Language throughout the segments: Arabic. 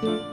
thank you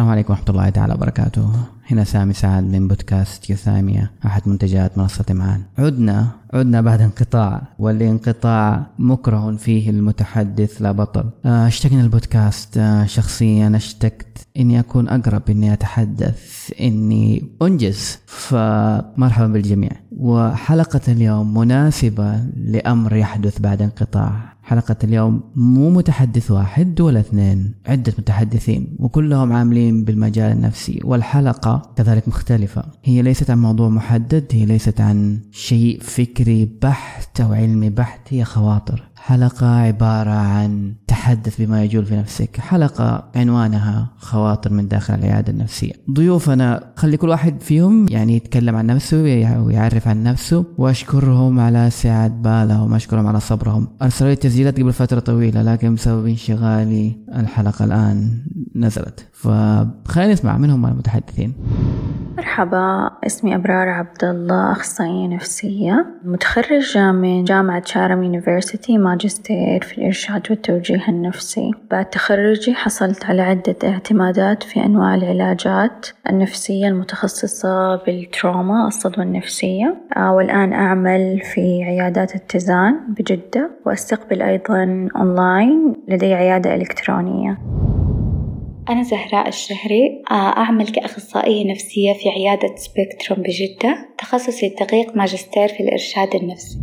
السلام عليكم ورحمة الله تعالى وبركاته. هنا سامي سعد من بودكاست يوثاميا أحد منتجات منصة معان. عدنا عدنا بعد انقطاع والانقطاع مكره فيه المتحدث لا بطل. آه، اشتقنا البودكاست آه، شخصيا اشتقت إني أكون أقرب إني أتحدث إني أنجز. فمرحبا بالجميع. وحلقة اليوم مناسبة لأمر يحدث بعد انقطاع. حلقة اليوم مو متحدث واحد ولا اثنين عدة متحدثين وكلهم عاملين بالمجال النفسي والحلقة كذلك مختلفة. هي ليست عن موضوع محدد هي ليست عن شيء فكري بحت أو علمي بحت هي خواطر. حلقة عبارة عن تحدث بما يجول في نفسك. حلقة عنوانها خواطر من داخل العيادة النفسية. ضيوفنا خلي كل واحد فيهم يعني يتكلم عن نفسه ويعرف عن نفسه وأشكرهم على سعة بالهم أشكرهم على صبرهم. أرسلوا لي تسجيلات قبل فترة طويلة لكن بسبب انشغالي الحلقة الآن نزلت. فخلينا نسمع منهم المتحدثين. مرحبا اسمي أبرار عبد الله أخصائية نفسية متخرجة من جامعة Chatham University ماجستير في الإرشاد والتوجيه النفسي. بعد تخرجي حصلت على عدة اعتمادات في أنواع العلاجات النفسية المتخصصة بال trauma الصدمة النفسية. آه، والآن أعمل في عيادات اتزان بجدة وأستقبل أيضا أونلاين لدي عيادة إلكترونية. أنا زهراء الشهري آه، أعمل كأخصائية نفسية في عيادة سبيكتروم بجدة تخصصي الدقيق ماجستير في الإرشاد النفسي.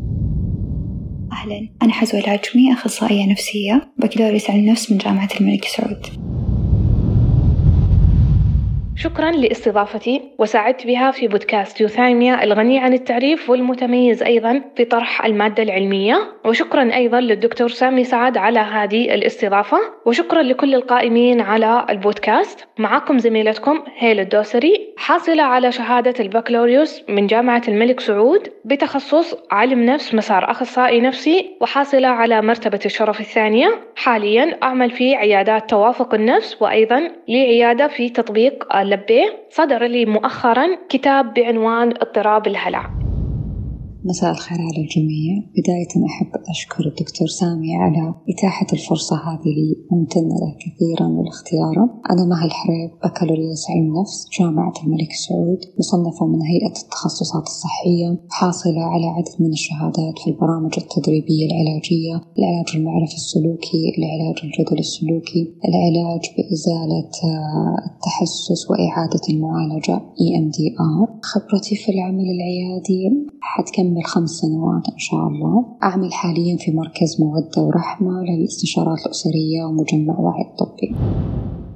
أهلا. أنا حزوة العجمي أخصائية نفسية بكالوريوس علم النفس من جامعة الملك سعود. شكرا لاستضافتي وساعدت بها في بودكاست يوثايميا الغني عن التعريف والمتميز أيضا في طرح المادة العلمية. وشكرا أيضا للدكتور سامي سعد على هذه الاستضافة. وشكرا لكل القائمين على البودكاست. معكم زميلتكم هيل الدوسري حاصلة على شهادة البكالوريوس من جامعة الملك سعود بتخصص علم نفس مسار أخصائي نفسي وحاصلة على مرتبة الشرف الثانية. حاليا أعمل في عيادات توافق النفس وأيضا لي عيادة في تطبيق لبيه صدر لي مؤخرا كتاب بعنوان اضطراب الهلع. مساء الخير على الجميع. بداية أحب أشكر الدكتور سامي على إتاحة الفرصة هذه لي ممتنة له كثيرا والاختياره أنا مها الحريب بكالوريوس علم نفس جامعة الملك سعود مصنفة من هيئة التخصصات الصحية حاصلة على عدد من الشهادات في البرامج التدريبية العلاجية العلاج المعرفي السلوكي العلاج الجدلي السلوكي العلاج بإزالة آه، التحسس وإعادة المعالجة EMDR خبرتي في العمل العيادي حتكمل أكمل خمس سنوات إن شاء الله. أعمل حاليا في مركز مودة ورحمة للاستشارات الأسرية ومجمع وعي الطبي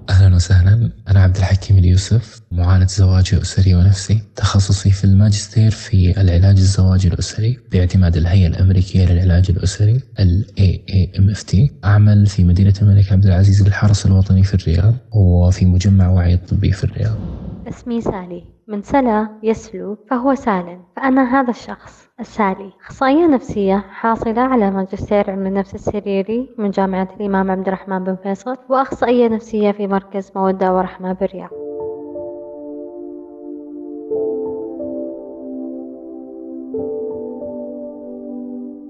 أهلا وسهلا. أنا عبد الحكيم اليوسف معالج زواجي أسري ونفسي. تخصصي في الماجستير في العلاج الزواجي الأسري باعتماد الهيئة الأمريكية للعلاج الأسري ال AAMFT أعمل في مدينة الملك عبد العزيز للحرس الوطني في الرياض وفي مجمع وعي الطبي في الرياض. اسمي سالي. من سلا يسلو فهو سال فأنا هذا الشخص. السالي. أخصائية نفسية حاصلة على ماجستير علم النفس السريري من جامعة الإمام عبد الرحمن بن فيصل وأخصائية نفسية في مركز مودة ورحمة بالرياض.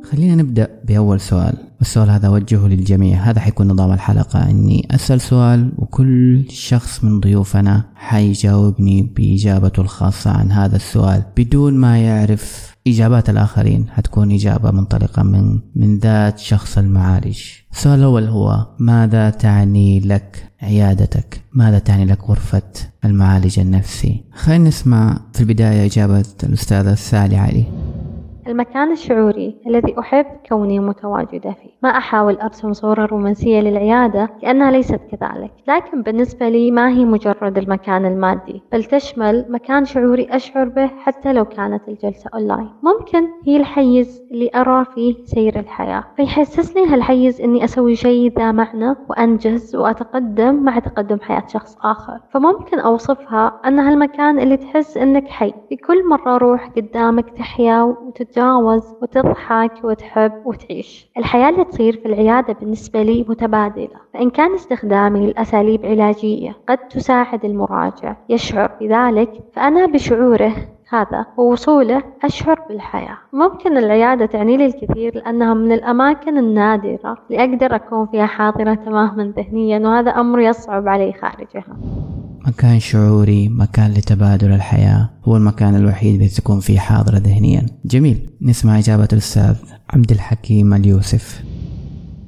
خلينا نبدأ بأول سؤال والسؤال هذا أوجهه للجميع. هذا حيكون نظام الحلقة. أني أسأل سؤال وكل شخص من ضيوفنا حيجاوبني بإجابته الخاصة عن هذا السؤال بدون ما يعرف إجابات الآخرين حتكون إجابة منطلقة من من ذات شخص المعالج السؤال الأول هو ماذا تعني لك عيادتك؟ ماذا تعني لك غرفة المعالج النفسي؟ خلينا نسمع في البداية إجابة الأستاذة سالي علي. المكان الشعوري الذي أحب كوني متواجدة فيه. ما أحاول أرسم صورة رومانسية للعيادة لأنها ليست كذلك. لكن بالنسبة لي ما هي مجرد المكان المادي بل تشمل مكان شعوري أشعر به حتى لو كانت الجلسة أونلاين ممكن هي الحيز اللي أرى فيه سير الحياة فيحسسني هالحيز أني أسوي شيء ذا معنى وأنجز وأتقدم مع تقدم حياة شخص آخر. فممكن أوصفها أنها المكان اللي تحس أنك حي. في كل مرة أرواح قدامك تحيا تتجاوز وتضحك وتحب وتعيش. الحياة اللي تصير في العيادة بالنسبة لي متبادلة فإن كان استخدامي لأساليب علاجية قد تساعد المراجع يشعر بذلك فأنا بشعوره هذا ووصوله أشعر بالحياة. ممكن العيادة تعني لي الكثير لأنها من الأماكن النادرة اللي أقدر أكون فيها حاضرة تماما ذهنيا وهذا أمر يصعب علي خارجها. مكان شعوري مكان لتبادل الحياة هو المكان الوحيد اللي تكون فيه حاضرة ذهنيا. جميل. نسمع إجابة الأستاذ عبد الحكيم اليوسف.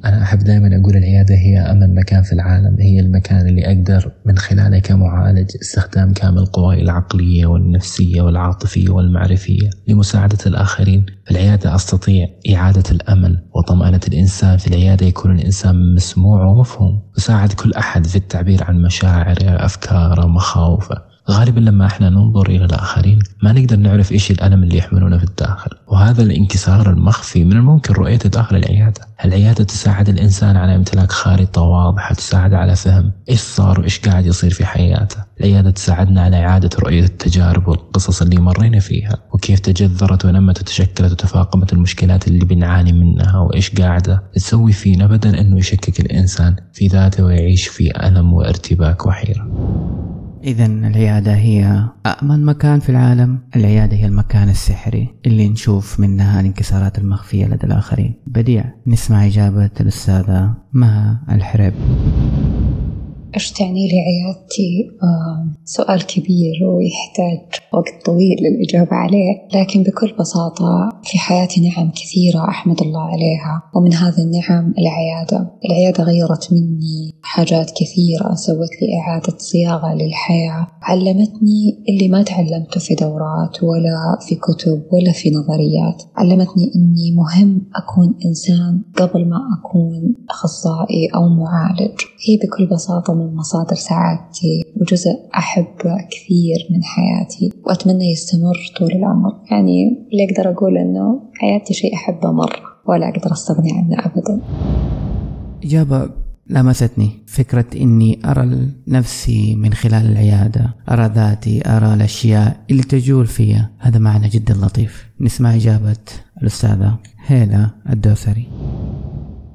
أنا أحب دائما أقول العيادة هي أمن مكان في العالم هي المكان اللي أقدر من خلاله كمعالج استخدام كامل قواي العقلية والنفسية والعاطفية والمعرفية لمساعدة الآخرين. في العيادة أستطيع إعادة الأمل وطمأنة الإنسان. في العيادة يكون الإنسان مسموع ومفهوم. أساعد كل أحد في التعبير عن مشاعره أفكاره مخاوفه. غالبا لما إحنا ننظر إلى الآخرين ما نقدر نعرف إيش الألم اللي يحملونه في الداخل. وهذا الانكسار المخفي من الممكن رؤيته داخل العيادة. العيادة تساعد الإنسان على امتلاك خارطة واضحة تساعد على فهم إيش صار وإيش قاعد يصير في حياته. العيادة تساعدنا على إعادة رؤية التجارب والقصص اللي مرينا فيها وكيف تجذرت ونمت وتشكلت وتفاقمت المشكلات اللي بنعاني منها وإيش قاعدة تسوي فينا بدل إنه يشكك الإنسان في ذاته ويعيش في ألم وارتباك وحيرة. إذا العيادة هي أأمن مكان في العالم. العيادة هي المكان السحري اللي نشوف منها الانكسارات المخفية لدى الآخرين. بديع نسمع إجابة الأستاذة مها الحرب إيش تعني لي عيادتي؟ آه سؤال كبير ويحتاج وقت طويل للإجابة عليه لكن بكل بساطة في حياتي نعم كثيرة أحمد الله عليها ومن هذه النعم العيادة. العيادة غيرت مني حاجات كثيرة سوت لي إعادة صياغة للحياة علمتني اللي ما تعلمته في دورات ولا في كتب ولا في نظريات. علمتني أني مهم أكون إنسان قبل ما أكون أخصائي أو معالج. هي بكل بساطة من مصادر سعادتي وجزء أحبه كثير من حياتي وأتمنى يستمر طول العمر. يعني اللي أقدر أقول أنه حياتي شيء أحبه مرة ولا أقدر أستغني عنه أبدا. إجابة لمستني. فكرة إني أرى نفسي من خلال العيادة أرى ذاتي أرى الأشياء اللي تجول فيها هذا معنى جدا لطيف. نسمع إجابة الأستاذة هيلا الدوسري.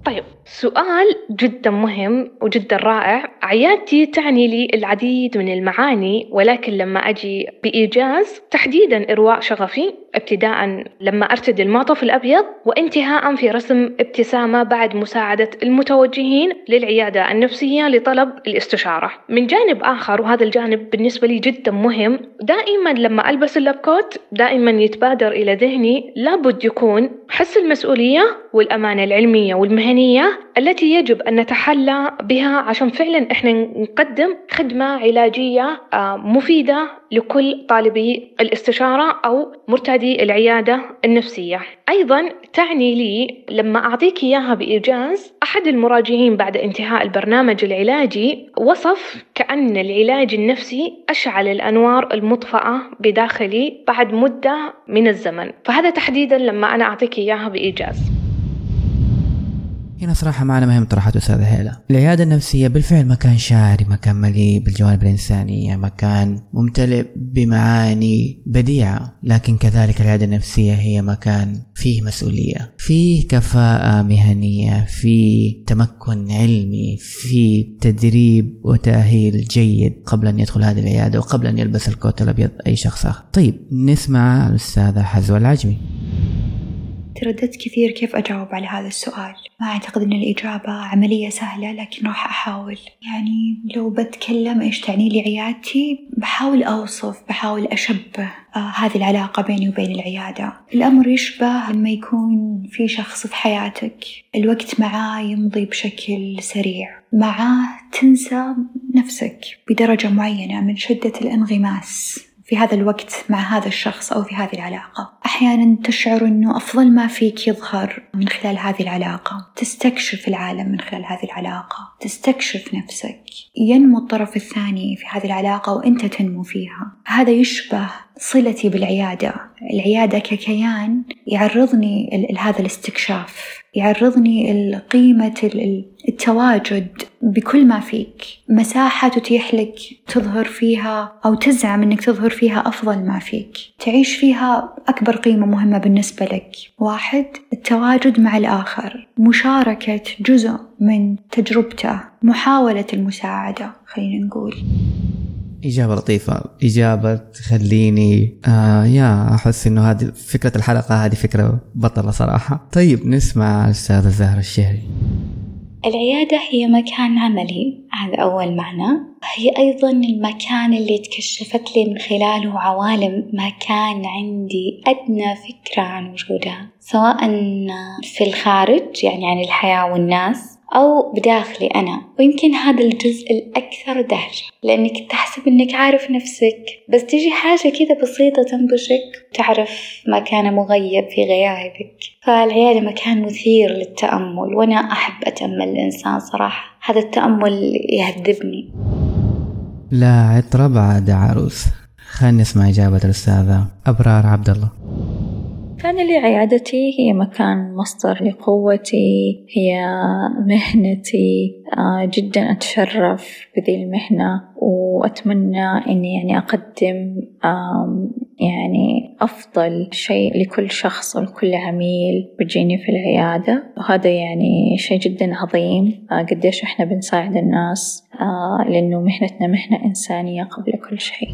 طيب سؤال جدا مهم وجدا رائع. عيادتي تعني لي العديد من المعاني ولكن لما أجي بإيجاز تحديدا إرواء شغفي ابتداء لما أرتدي المعطف الأبيض وانتهاء في رسم ابتسامة بعد مساعدة المتوجهين للعيادة النفسية لطلب الاستشارة. من جانب آخر وهذا الجانب بالنسبة لي جدا مهم دائما لما ألبس اللابكوت دائما يتبادر إلى ذهني لابد يكون حس المسؤولية والأمانة العلمية والمهنية التي يجب أن نتحلى بها عشان فعلا إحنا نقدم خدمة علاجية آه، مفيدة لكل طالبي الاستشارة أو مرتادي العيادة النفسية. أيضا تعني لي لما أعطيك إياها بإيجاز أحد المراجعين بعد انتهاء البرنامج العلاجي وصف كأن العلاج النفسي أشعل الأنوار المطفأة بداخلي بعد مدة من الزمن. فهذا تحديدا لما أنا أعطيك إياها بإيجاز. هنا صراحة معنا مهم طرحت أستاذة هيلا العيادة النفسية بالفعل مكان شاعري مكان مليء بالجوانب الإنسانية مكان ممتلئ بمعاني بديعة. لكن كذلك العيادة النفسية هي مكان فيه مسؤولية فيه كفاءة مهنية فيه تمكن علمي فيه تدريب وتأهيل جيد قبل أن يدخل هذه العيادة وقبل أن يلبس الكوت الأبيض أي شخص آخر. طيب نسمع الأستاذة حزوة العجمي. ترددت كثير كيف أجاوب على هذا السؤال. ما أعتقد أن الإجابة عملية سهلة لكن راح أحاول. يعني لو بتكلم إيش تعني لي عيادتي بحاول أوصف بحاول أشبه آه هذه العلاقة بيني وبين العيادة. الأمر يشبه لما يكون في شخص في حياتك الوقت معاه يمضي بشكل سريع. معاه تنسى نفسك بدرجة معينة من شدة الانغماس. في هذا الوقت مع هذا الشخص أو في هذه العلاقة. أحيانا تشعر أنه أفضل ما فيك يظهر من خلال هذه العلاقة. تستكشف العالم من خلال هذه العلاقة. تستكشف نفسك. ينمو الطرف الثاني في هذه العلاقة وأنت تنمو فيها. هذا يشبه صلتي بالعيادة. العيادة ككيان يعرضني لهذا الاستكشاف. يعرضني قيمة التواجد بكل ما فيك. مساحة تتيح لك تظهر فيها أو تزعم أنك تظهر فيها أفضل ما فيك. تعيش فيها أكبر قيمة مهمة بالنسبة لك. واحد التواجد مع الآخر. مشاركة جزء من تجربته. محاولة المساعدة خلينا نقول. إجابة لطيفة. إجابة تخليني آه يا أحس إنه هذه فكرة الحلقة هذه فكرة بطلة صراحة. طيب نسمع الأستاذة زهرة الشهري. العيادة هي مكان عملي. هذا أول معنى. هي أيضا المكان اللي تكشفت لي من خلاله عوالم ما كان عندي أدنى فكرة عن وجودها. سواء في الخارج يعني عن الحياة والناس أو بداخلي أنا ويمكن هذا الجزء الأكثر دهشة لأنك تحسب أنك عارف نفسك. بس تجي حاجة كذا بسيطة تنبشك تعرف ما كان مغيب في غيابك. فالعيادة مكان مثير للتأمل وأنا أحب أتأمل الإنسان صراحة. هذا التأمل يهذبني لا عطر بعد عروس. خلينا نسمع إجابة الأستاذة. أبرار عبد الله. لي عيادتي هي مكان مصدر لقوتي هي مهنتي. آه، جدا أتشرف بذي المهنة وأتمنى إني يعني أقدم يعني أفضل شيء لكل شخص ولكل عميل بيجيني في العيادة. وهذا يعني شيء جدا عظيم. آه، قديش إحنا بنساعد الناس آه، لأنه مهنتنا مهنة إنسانية قبل كل شيء.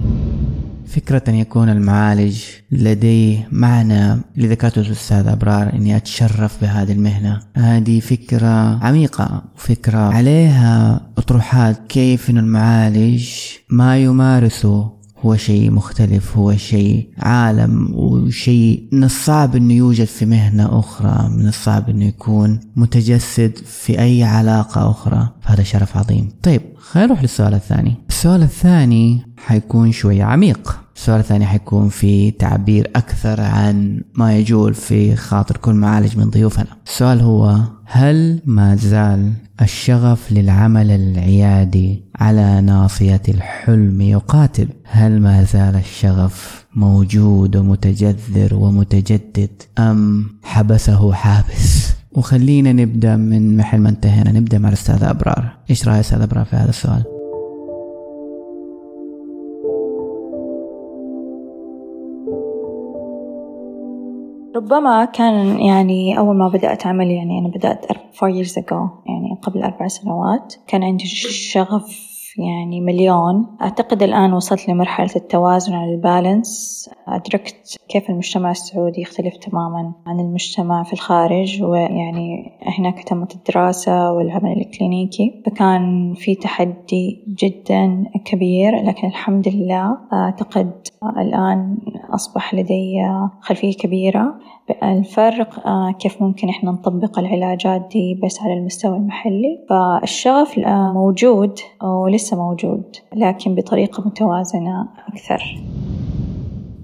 فكرة أن يكون المعالج لديه معنى اللي ذكرته الأستاذ أبرار أني أتشرف بهذه المهنة. هذه فكرة عميقة وفكرة عليها أطروحات كيف أن المعالج ما يمارسه هو شيء مختلف هو شيء عالم وشيء من الصعب إنه يوجد في مهنة أخرى من الصعب إنه يكون متجسد في أي علاقة أخرى. فهذا شرف عظيم. طيب خلينا نروح للسؤال الثاني. السؤال الثاني حيكون شوية عميق. السؤال الثاني حيكون في تعبير أكثر عن ما يجول في خاطر كل معالج من ضيوفنا. السؤال هو هل ما زال الشغف للعمل العيادي على ناصية الحلم يقاتل؟ هل ما زال الشغف موجود ومتجذر ومتجدد أم حبسه حابس؟ وخلينا نبدأ من محل ما انتهينا. نبدأ مع الأستاذ أبرار. إيش رأي الأستاذ أبرار في هذا السؤال؟ ربما كان يعني أول ما بدأت عمل يعني أنا بدأت four years ago يعني قبل أربع سنوات كان عندي شغف يعني مليون. أعتقد الآن وصلت لمرحلة التوازن على البالانس. أدركت كيف المجتمع السعودي يختلف تماما عن المجتمع في الخارج ويعني هناك تمت الدراسة والعمل الكلينيكي. فكان في تحدي جدا كبير لكن الحمد لله أعتقد الآن أصبح لدي خلفية كبيرة. الفرق آه، كيف ممكن إحنا نطبق العلاجات دي بس على المستوى المحلي. فالشغف آه، موجود ولسه موجود لكن بطريقة متوازنة أكثر.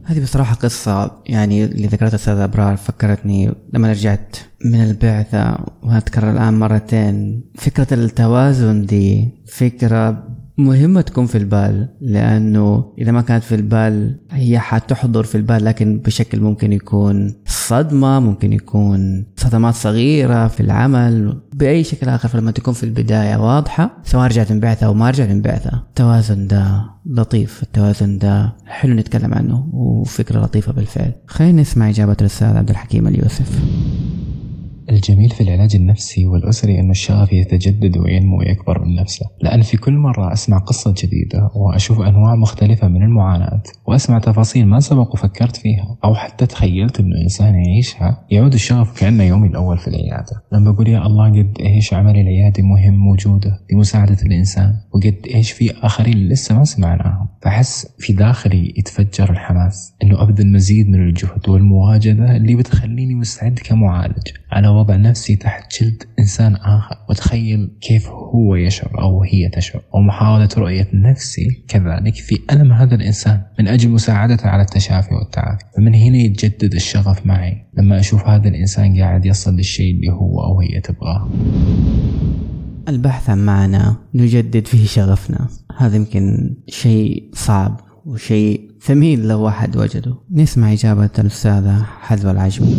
هذه بصراحة قصة يعني اللي ذكرتها أستاذ أبرار فكرتني لما رجعت من البعثة وهتكرر الآن مرتين. فكرة التوازن دي فكرة مهمة تكون في البال لأنه إذا ما كانت في البال هي حتحضر في البال لكن بشكل ممكن يكون صدمة ممكن يكون صدمات صغيرة في العمل بأي شكل آخر. فلما تكون في البداية واضحة سواء رجعت من بعثة أو ما رجعت من بعثة التوازن ده لطيف التوازن ده حلو نتكلم عنه وفكرة لطيفة بالفعل. خلينا نسمع إجابة الأستاذ عبد الحكيم اليوسف. الجميل في العلاج النفسي والأسري أن الشغف يتجدد وينمو ويكبر من نفسه. لأن في كل مرة أسمع قصة جديدة وأشوف أنواع مختلفة من المعاناة وأسمع تفاصيل ما سبق وفكرت فيها أو حتى تخيلت أنه إنسان يعيشها يعود الشغف كأنه يومي الأول في العيادة. لما بقول يا الله قد إيش عمل العيادة مهم موجودة لمساعدة الإنسان وقد إيش في آخرين لسه ما سمعناهم. فأحس في داخلي يتفجر الحماس أنه أبذل مزيد من الجهد والمواجدة اللي بتخليني مستعد كمعالج على وضع نفسي تحت جلد إنسان آخر وتخيل كيف هو يشعر أو هي تشعر. ومحاولة رؤية نفسي كذلك في ألم هذا الإنسان من أجل مساعدته على التشافي والتعافي. فمن هنا يتجدد الشغف معي لما أشوف هذا الإنسان قاعد يصل للشيء اللي هو أو هي تبغاه. البحث عن معنى نجدد فيه شغفنا. هذا يمكن شيء صعب وشيء ثمين لو واحد وجده. نسمع إجابة الأستاذة حذو العجمي.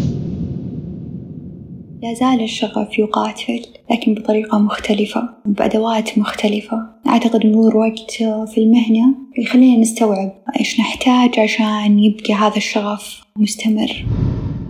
لا زال الشغف يقاتل لكن بطريقة مختلفة بأدوات مختلفة. أعتقد مرور وقت في المهنة يخلينا نستوعب إيش نحتاج عشان يبقى هذا الشغف مستمر.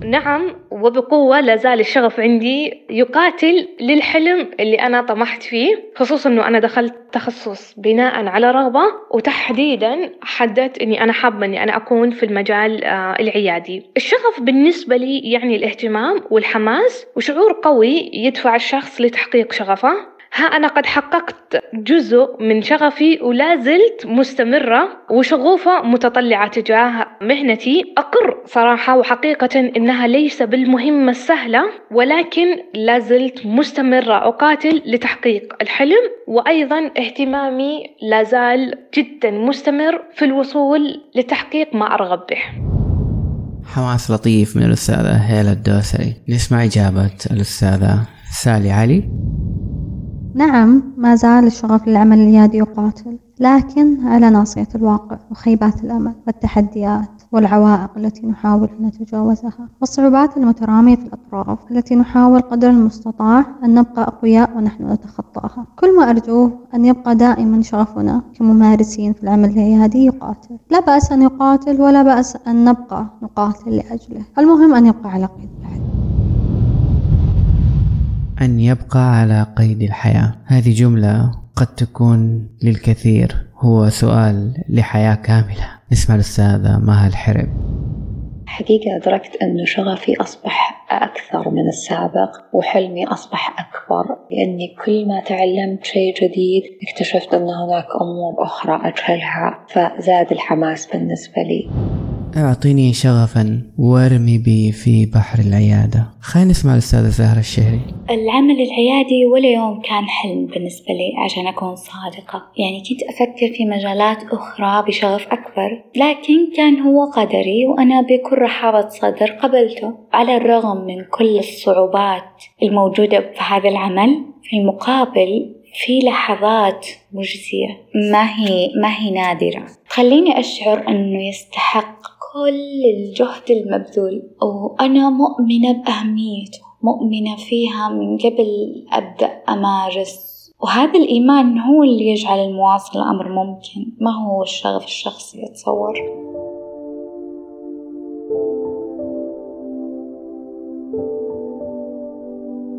نعم وبقوة لا زال الشغف عندي يقاتل للحلم اللي أنا طمحت فيه خصوصا أنه أنا دخلت تخصص بناء على رغبة وتحديدا حددت أني أنا حابة أني أنا أكون في المجال آه، العيادي. الشغف بالنسبة لي يعني الاهتمام والحماس وشعور قوي يدفع الشخص لتحقيق شغفه. ها أنا قد حققت جزء من شغفي ولا زلت مستمرة وشغوفة متطلعة تجاه مهنتي. أقر صراحة وحقيقة إنها ليس بالمهمة السهلة ولكن لا زلت مستمرة أقاتل لتحقيق الحلم. وأيضا اهتمامي لا زال جدا مستمر في الوصول لتحقيق ما أرغب به. حماس لطيف من الأستاذة هيلا الدوسري. نسمع إجابة الأستاذة سالي علي. نعم ما زال الشغف للعمل اليدي يقاتل لكن على ناصية الواقع وخيبات الأمل والتحديات والعوائق التي نحاول أن نتجاوزها والصعوبات المترامية في الأطراف التي نحاول قدر المستطاع أن نبقى أقوياء ونحن نتخطاها. كل ما أرجوه أن يبقى دائما شغفنا كممارسين في العمل العيادي يقاتل. لا بأس أن يقاتل ولا بأس أن نبقى نقاتل لأجله. المهم أن يبقى على قيد الحياة أن يبقى على قيد الحياة. هذه جملة قد تكون للكثير هو سؤال لحياة كاملة. نسمع الأستاذة مها الحرب. حقيقة أدركت أنه شغفي أصبح أكثر من السابق وحلمي أصبح أكبر. لأني كل ما تعلمت شيء جديد اكتشفت أن هناك أمور أخرى أجهلها فزاد الحماس بالنسبة لي. أعطيني شغفا وارمي بي في بحر العيادة. خلينا نسمع الأستاذة زهرة الشهري. العمل العيادي ولا يوم كان حلم بالنسبة لي عشان أكون صادقة. يعني كنت أفكر في مجالات أخرى بشغف أكبر لكن كان هو قدري وأنا بكل رحابة صدر قبلته. على الرغم من كل الصعوبات الموجودة في هذا العمل في المقابل في لحظات مجزية. ما هي ما هي نادرة. تخليني أشعر أنه يستحق كل الجهد المبذول. وأنا مؤمنة بأهميته مؤمنة فيها من قبل أبدأ أمارس. وهذا الإيمان هو اللي يجعل المواصلة أمر ممكن ما هو الشغف الشخصي أتصور.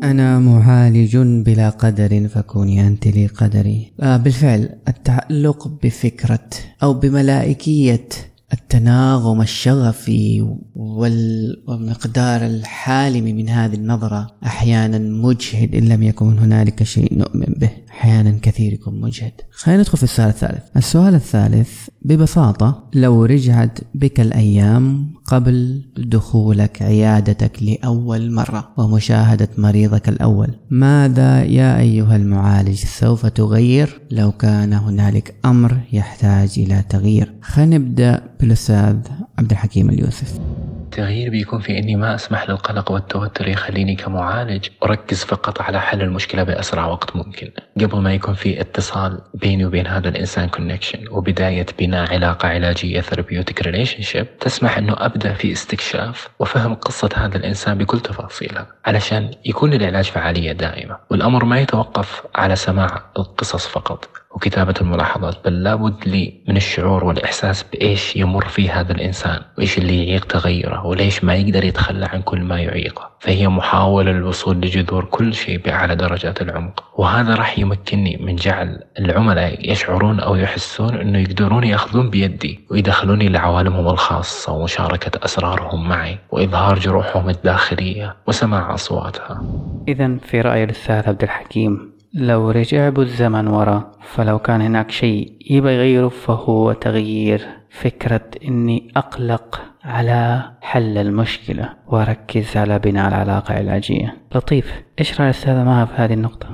أنا معالج بلا قدر فكوني أنت لي قدري. آه بالفعل التعلق بفكرة أو بملائكية التناغم الشغفي والمقدار الحالم من هذه النظرة أحيانا مجهد إن لم يكن هنالك شيء نؤمن به. أحيانا كثير يكون مجهد. خلينا ندخل في السؤال الثالث. السؤال الثالث ببساطة لو رجعت بك الأيام قبل دخولك عيادتك لأول مرة ومشاهدة مريضك الأول ماذا يا أيها المعالج سوف تغير؟ لو كان هنالك أمر يحتاج إلى تغيير. خلينا نبدأ بالأستاذ عبد الحكيم اليوسف. التغيير بيكون في إني ما أسمح للقلق والتوتر يخليني كمعالج أركز فقط على حل المشكلة بأسرع وقت ممكن. قبل ما يكون في اتصال بيني وبين هذا الإنسان connection وبداية بناء علاقة علاجية therapeutic relationship تسمح إنه أبدأ في استكشاف وفهم قصة هذا الإنسان بكل تفاصيلها علشان يكون العلاج فعالية دائمة. والأمر ما يتوقف على سماع القصص فقط. وكتابة الملاحظات بل لابد لي من الشعور والإحساس بإيش يمر فيه هذا الإنسان وإيش اللي يعيق تغيره وليش ما يقدر يتخلى عن كل ما يعيقه. فهي محاولة للوصول لجذور كل شيء بأعلى درجات العمق. وهذا راح يمكنني من جعل العملاء يشعرون أو يحسون أنه يقدرون يأخذون بيدي ويدخلوني لعوالمهم الخاصة ومشاركة أسرارهم معي وإظهار جروحهم الداخلية وسماع أصواتها. إذا في رأي الأستاذ عبد الحكيم. لو رجع بالزمن ورا فلو كان هناك شيء يبغى يغيره فهو تغيير. فكرة إني أقلق على حل المشكلة وأركز على بناء العلاقة العلاجية لطيف. إيش رأي الأستاذة مها في هذه النقطة؟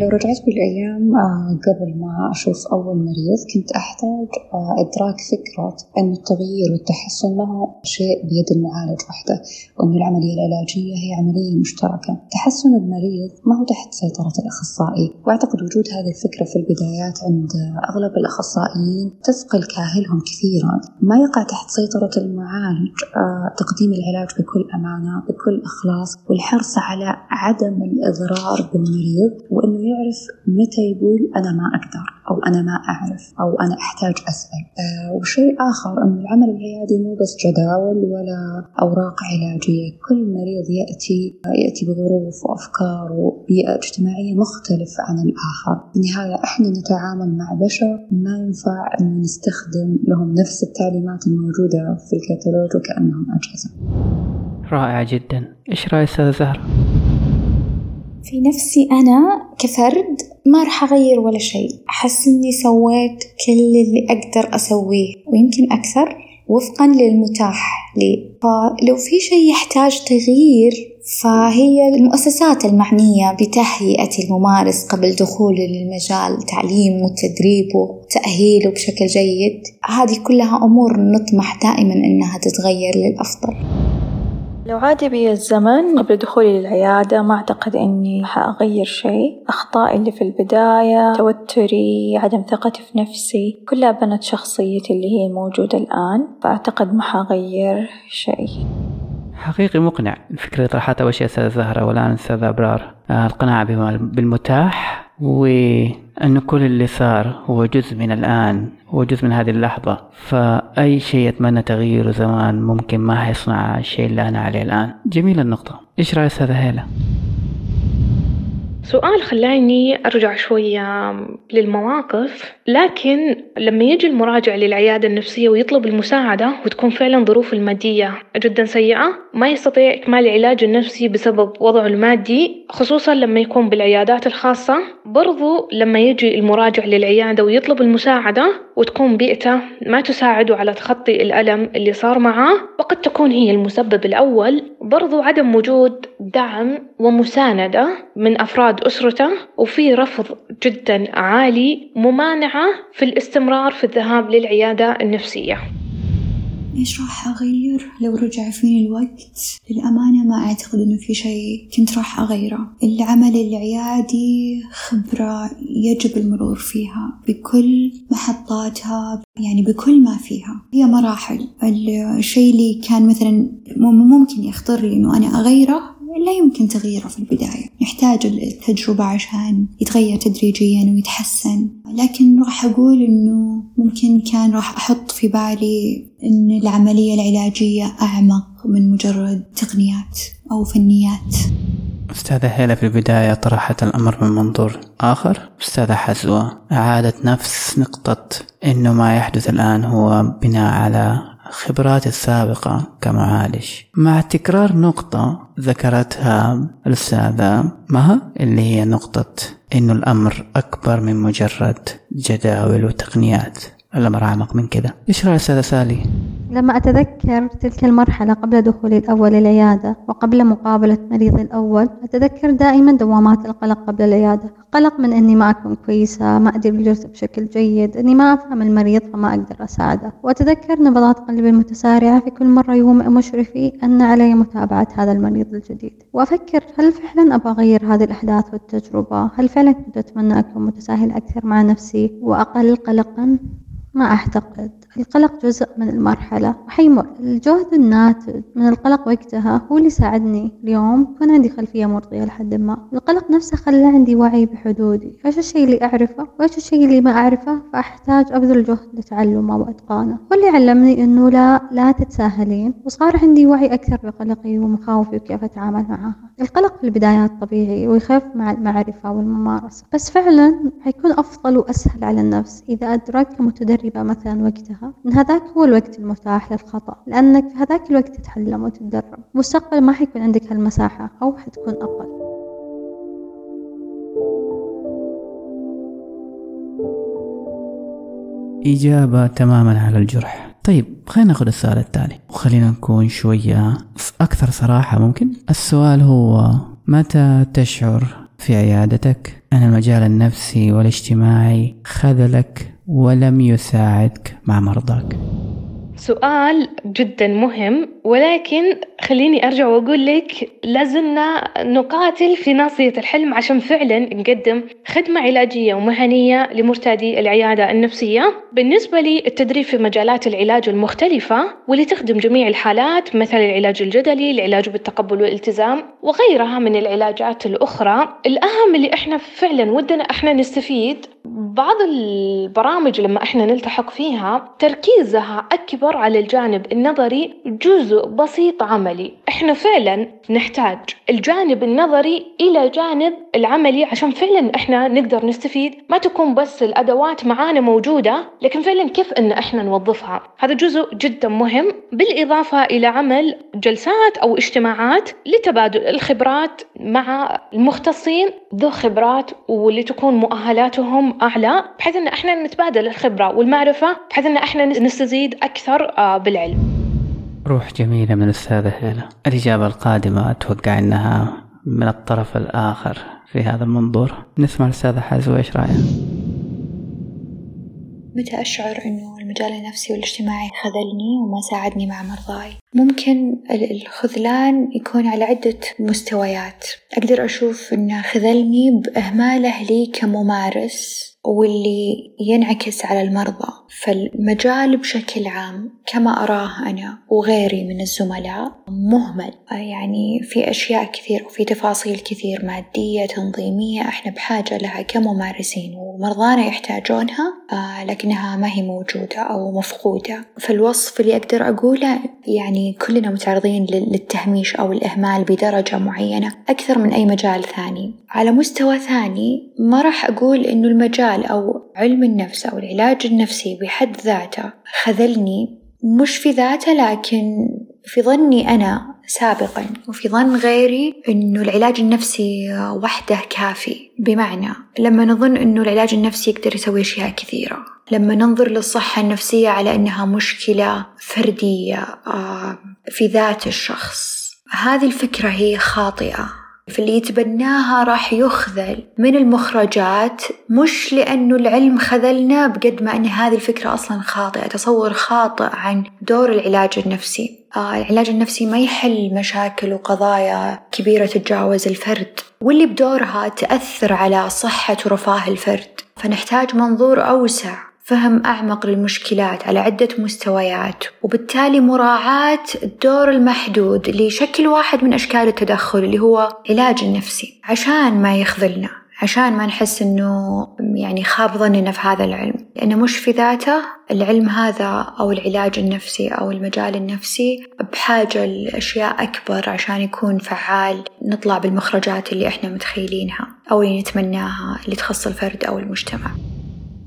لو رجعت بالأيام آه، قبل ما أشوف أول مريض كنت أحتاج آه، إدراك فكرة أن التغيير والتحسن ما هو شيء بيد المعالج وحده وأن العملية العلاجية هي عملية مشتركة. تحسن المريض ما هو تحت سيطرة الأخصائي وأعتقد وجود هذه الفكرة في البدايات عند أغلب الأخصائيين تثقل كاهلهم كثيرا. ما يقع تحت سيطرة المعالج آه، تقديم العلاج بكل أمانة بكل إخلاص والحرص على عدم الإضرار بالمريض وأنه يعرف متى يقول أنا ما أقدر أو أنا ما أعرف أو أنا أحتاج أسأل. أه وشيء آخر أن العمل العيادي مو بس جداول ولا أوراق علاجية. كل مريض يأتي يأتي بظروف وأفكار وبيئة اجتماعية مختلفة عن الآخر. في النهاية إحنا نتعامل مع بشر ما ينفع أن نستخدم لهم نفس التعليمات الموجودة في الكتالوج وكأنهم أجهزة. رائع جدا. إيش رأي أستاذة زهرة؟ في نفسي أنا كفرد ما راح أغير ولا شيء. أحس إني سويت كل اللي أقدر أسويه ويمكن أكثر وفقا للمتاح لي. فلو في شيء يحتاج تغيير فهي المؤسسات المعنية بتهيئة الممارس قبل دخوله للمجال تعليمه وتدريبه وتأهيله بشكل جيد. هذه كلها أمور نطمح دائما إنها تتغير للأفضل. لو عاد بي الزمن قبل دخولي للعيادة ما أعتقد إني حأغير شيء. أخطائي اللي في البداية توتري عدم ثقتي في نفسي كلها بنت شخصيتي اللي هي موجودة الآن فأعتقد ما حأغير شيء. حقيقي مقنع. الفكرة طرحتها أول شيء أستاذة زهرة والآن أستاذة أبرار. آه، القناعة بالمتاح وأنه كل اللي صار هو جزء من الآن هو جزء من هذه اللحظة. فأي شيء أتمنى تغييره زمان ممكن ما حيصنع الشيء اللي أنا عليه الآن. جميلة النقطة. إيش رأي أستاذة هيلة؟ سؤال خلاني أرجع شوية للمواقف لكن لما يجي المراجع للعيادة النفسية ويطلب المساعدة وتكون فعلا ظروف المادية جدا سيئة ما يستطيع إكمال العلاج النفسي بسبب وضعه المادي خصوصا لما يكون بالعيادات الخاصة. برضو لما يجي المراجع للعيادة ويطلب المساعدة وتكون بيئته ما تساعده على تخطي الألم اللي صار معاه وقد تكون هي المسبب الأول. برضو عدم وجود دعم ومساندة من أفراد أسرته وفي رفض جدا عالي ممانعة في الاستمرار في الذهاب للعيادة النفسية. إيش راح أغير؟ لو رجع فيني الوقت للأمانة ما أعتقد إنه في شيء كنت راح أغيره. العمل العيادي خبرة يجب المرور فيها بكل محطاتها يعني بكل ما فيها. هي مراحل. الشيء اللي كان مثلا ممكن يخطر لي إنه أنا أغيره لا يمكن تغييره في البداية. يحتاج التجربة عشان يتغير تدريجيا ويتحسن. لكن راح أقول إنه ممكن كان راح أحط في بالي إن العملية العلاجية أعمق من مجرد تقنيات أو فنيات. أستاذة هيلا في البداية طرحت الأمر من منظور آخر. أستاذة حزوة أعادت نفس نقطة إنه ما يحدث الآن هو بناء على خبراتي السابقة كمعالج. مع تكرار نقطة ذكرتها الأستاذة مها اللي هي نقطة إنه الأمر أكبر من مجرد جداول وتقنيات. الأمر أعمق من كذا إيش رأي أستاذة سالي؟ لما أتذكر تلك المرحلة قبل دخولي الأول العيادة وقبل مقابلة مريضي الأول أتذكر دائما دوامات القلق قبل العيادة. قلق من أني ما أكون كويسة ما أدير الجلسة بشكل جيد أني ما أفهم المريض فما أقدر أساعده. وأتذكر نبضات قلبي المتسارعة في كل مرة يومئ مشرفي أن علي متابعة هذا المريض الجديد. وأفكر هل فعلا أبغى أغير هذه الأحداث والتجربة؟ هل فعلا كنت أتمنى أكون متساهل أكثر مع نفسي؟ وأقل قلقا ما أعتقد. القلق جزء من المرحلة. وحيمر الجهد الناتج من القلق وقتها هو اللي ساعدني. اليوم يكون عندي خلفية مرضية لحد ما. القلق نفسه خلى عندي وعي بحدودي. إيش الشيء اللي أعرفه؟ وإيش الشيء اللي ما أعرفه؟ فأحتاج أبذل جهد لتعلمه وإتقانه. واللي علمني إنه لا لا تتساهلين. وصار عندي وعي أكثر بقلقي ومخاوفي وكيف أتعامل معها. القلق في البدايات طبيعي ويخف مع المعرفة والممارسة. بس فعلا حيكون أفضل وأسهل على النفس إذا أدركت كمتدربة مثلا وقتها. إن هذاك هو الوقت المتاح للخطأ لأنك في هذاك الوقت تتعلم وتتدرب. مستقبل ما حيكون عندك هالمساحة أو حتكون أقل. إجابة تماما على الجرح. طيب خلينا ناخذ السؤال التالي. وخلينا نكون شوية أكثر صراحة ممكن. السؤال هو متى تشعر في عيادتك؟ أن المجال النفسي والاجتماعي خذلك ولم يساعدك مع مرضاك. سؤال جدا مهم ولكن خليني أرجع وأقول لك لازلنا نقاتل في ناصية الحلم عشان فعلا نقدم خدمة علاجية ومهنية لمرتادي العيادة النفسية. بالنسبة لي التدريب في مجالات العلاج المختلفة واللي تخدم جميع الحالات مثل العلاج الجدلي العلاج بالتقبل والالتزام وغيرها من العلاجات الأخرى. الأهم اللي إحنا فعلا ودنا إحنا نستفيد بعض البرامج لما إحنا نلتحق فيها تركيزها أكبر على الجانب النظري جزء بسيط عملي. إحنا فعلا نحتاج الجانب النظري إلى جانب العملي عشان فعلا إحنا نقدر نستفيد. ما تكون بس الأدوات معانا موجودة لكن فعلا كيف إن إحنا نوظفها؟ هذا جزء جدا مهم. بالإضافة إلى عمل جلسات أو اجتماعات لتبادل الخبرات مع المختصين ذو خبرات واللي تكون مؤهلاتهم أعلى بحيث إن إحنا نتبادل الخبرة والمعرفة بحيث إن إحنا نستزيد أكثر آه، بالعلم. روح جميلة من الأستاذة هيلا الإجابة القادمة أتوقع أنها من الطرف الآخر في هذا المنظور نسمع الأستاذة حازوة إيش رأيها؟ متى أشعر أنه المجال النفسي والاجتماعي خذلني وما ساعدني مع مرضاي. ممكن الخذلان يكون على عدة مستويات. أقدر أشوف أنه خذلني بإهماله لي كممارس. واللي ينعكس على المرضى. فالمجال بشكل عام كما أراه أنا وغيري من الزملاء مهمل. يعني في أشياء كثير وفي تفاصيل كثير مادية تنظيمية إحنا بحاجة لها كممارسين ومرضانا يحتاجونها لكنها ما هي موجودة أو مفقودة. فالوصف اللي أقدر أقوله يعني كلنا متعرضين للتهميش أو الإهمال بدرجة معينة أكثر من أي مجال ثاني. على مستوى ثاني ما راح أقول إنه المجال أو علم النفس أو العلاج النفسي بحد ذاته. خذلني. مش في ذاته لكن في ظني أنا سابقا وفي ظن غيري أنه العلاج النفسي وحده كافي. بمعنى لما نظن أنه العلاج النفسي يقدر يسوي أشياء كثيرة لما ننظر للصحة النفسية على أنها مشكلة فردية آه، في ذات الشخص هذه الفكرة هي خاطئة. فاللي يتبناها راح يخذل من المخرجات مش لأنه العلم خذلنا بقد ما أن هذه الفكرة أصلا خاطئة. تصور خاطئ عن دور العلاج النفسي. آه العلاج النفسي ما يحل مشاكل وقضايا كبيرة تتجاوز الفرد واللي بدورها تأثر على صحة ورفاه الفرد. فنحتاج منظور أوسع. فهم أعمق للمشكلات على عدة مستويات وبالتالي مراعاة الدور المحدود لشكل واحد من أشكال التدخل اللي هو علاج النفسي. عشان ما يخذلنا عشان ما نحس إنه يعني خاب ظننا في هذا العلم. لأنه مش في ذاته العلم هذا أو العلاج النفسي أو المجال النفسي بحاجة لأشياء أكبر عشان يكون فعال نطلع بالمخرجات اللي إحنا متخيلينها أو اللي نتمناها اللي تخص الفرد أو المجتمع.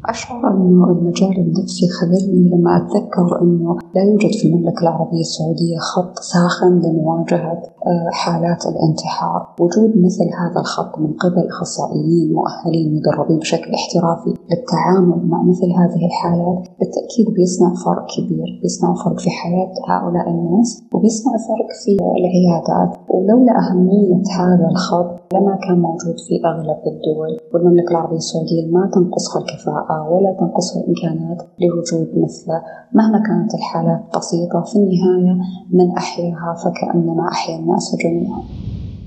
أشعر أنه المجال النفسي خذلني لما أتذكر أنه لا يوجد في المملكة العربية السعودية خط ساخن لمواجهة حالات الانتحار. وجود مثل هذا الخط من قبل أخصائيين مؤهلين مدربين بشكل احترافي للتعامل مع مثل هذه الحالات بالتأكيد بيصنع فرق كبير. بيصنع فرق في حياة هؤلاء الناس وبيصنع فرق في العيادات. ولولا أهمية هذا الخط لما كان موجود في أغلب الدول. والمملكة العربية السعودية ما تنقصها الكفاءة ولا تنقصها الإمكانات لوجود مثله. مهما كانت الحالات بسيطة في النهاية من أحياها فكأنما أحيا الناس جميعا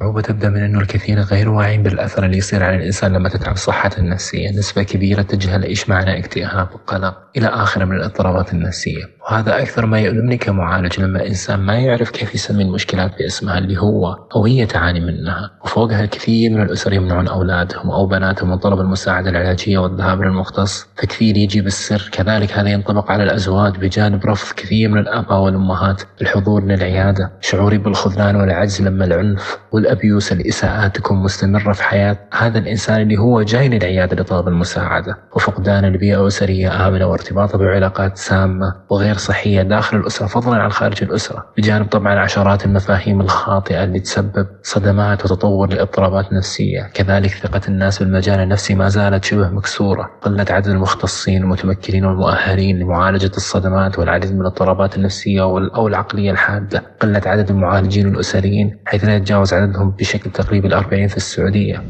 الصعوبة تبدأ من أنه الكثير غير واعين بالأثر اللي يصير على الإنسان لما تتعب صحته النفسية نسبة كبيرة تجهل إيش معنى اكتئاب وقلق إلى آخره من الاضطرابات النفسية. وهذا أكثر ما يؤلمني كمعالج لما إنسان ما يعرف كيف يسمي المشكلات باسمها اللي هو أو هي تعاني منها. وفوقها الكثير من الأسر يمنعون أولادهم أو بناتهم من طلب المساعدة العلاجية والذهاب للمختص. فكثير يجي بالسر كذلك هذا ينطبق على الأزواج بجانب رفض كثير من الآباء والأمهات الحضور للعيادة. شعوري بالخذلان والعجز لما العنف والأبيوس الإساءات تكون مستمرة في حياة هذا الإنسان اللي هو جاي للعيادة لطلب المساعدة وفقدان البيئة الأسرية آمنة وارتباطه بعلاقات سامة وغير صحية داخل الأسرة فضلا عن خارج الأسرة بجانب طبعا عشرات المفاهيم الخاطئة اللي تسبب صدمات وتطور لاضطرابات نفسية. كذلك ثقة الناس بالمجال النفسي ما زالت شبه مكسورة. قلة عدد المختصين المتمكنين والمؤهلين لمعالجة الصدمات والعديد من الاضطرابات النفسية أو العقلية الحادة. قلة عدد المعالجين الأسريين حيث لا يتجاوز عددهم بشكل تقريبي الأربعين في السعودية.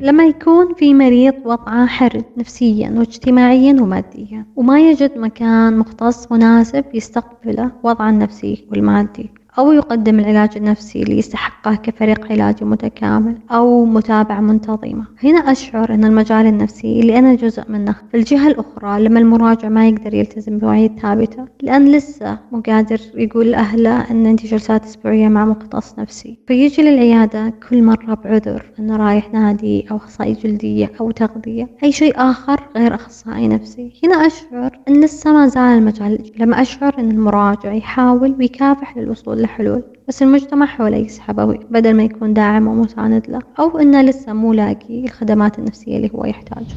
لما يكون في مريض وضعه حرج نفسيا واجتماعيا وماديا وما يجد مكان مختص مناسب يستقبله وضعه النفسي والمادي. أو يقدم العلاج النفسي اللي يستحقه كفريق علاجي متكامل أو متابعة منتظمة. هنا أشعر أن المجال النفسي اللي أنا جزء منه في الجهة الأخرى لما المراجع ما يقدر يلتزم بمواعيد ثابتة لأن لسه مو قادر يقول لأهله أن عندي جلسات أسبوعية مع مختص نفسي. فيجي للعيادة كل مرة بعذر أنه رايح نادي أو أخصائي جلدية أو تغذية أي شيء آخر غير أخصائي نفسي. هنا أشعر أن لسه ما زال المجال لما أشعر أن المراجع يحاول ويكافح للوصول لحلول بس المجتمع حوله يسحبه بدل ما يكون داعم ومساند له أو إنه لسه مو لاقي الخدمات النفسية اللي هو يحتاجها.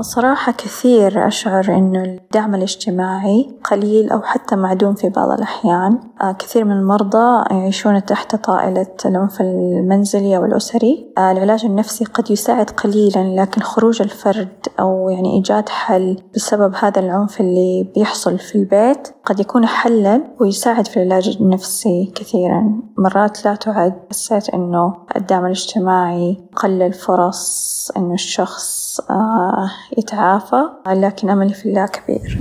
صراحة كثير أشعر إنه الدعم الاجتماعي قليل أو حتى معدوم في بعض الأحيان، آه، كثير من المرضى يعيشون تحت طائلة العنف المنزلي أو الأسري، آه، العلاج النفسي قد يساعد قليلا لكن خروج الفرد أو يعني إيجاد حل بسبب هذا العنف اللي بيحصل في البيت قد يكون حلا ويساعد في العلاج النفسي كثيرا، مرات لا تعد حسيت إنه الدعم الاجتماعي قلل فرص إنه الشخص آه، يتعافى لكن أملي في الله كبير.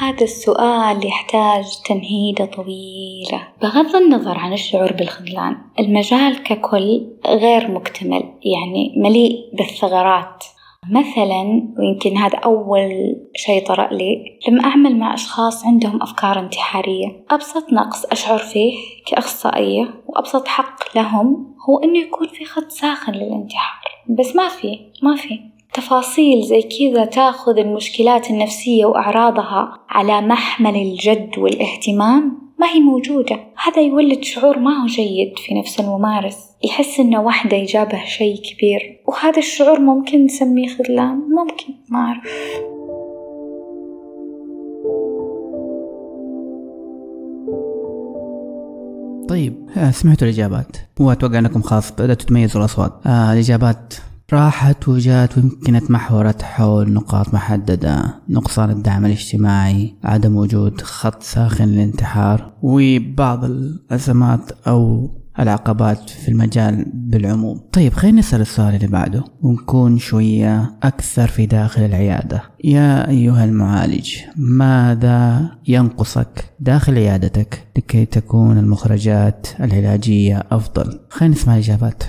هذا السؤال يحتاج تمهيدة طويلة بغض النظر عن الشعور بالخذلان المجال ككل غير مكتمل يعني مليء بالثغرات. مثلا ويمكن هذا أول شيء طرأ لي لما أعمل مع أشخاص عندهم أفكار انتحارية أبسط نقص أشعر فيه كأخصائية وأبسط حق لهم هو إنه يكون في خط ساخن للانتحار. بس ما في ما في. تفاصيل زي كذا تاخذ المشكلات النفسية وأعراضها على محمل الجد والاهتمام ما هي موجودة. هذا يولد شعور ما هو جيد في نفس الممارس. يحس إنه وحده يجابه شيء كبير. وهذا الشعور ممكن نسميه خذلان؟ ممكن ما أعرف. طيب آه، سمعتوا الإجابات. وأتوقع أنكم خلاص بدأتوا تميزوا الأصوات. آه الإجابات راحت وجات ويمكن اتمحورت حول نقاط محددة. نقصان الدعم الاجتماعي عدم وجود خط ساخن للانتحار وبعض الأزمات أو العقبات في المجال بالعموم. طيب خلينا نسأل السؤال اللي بعده. ونكون شوية أكثر في داخل العيادة. يا أيها المعالج ماذا ينقصك داخل عيادتك لكي تكون المخرجات العلاجية أفضل؟ خلينا نسمع الإجابات.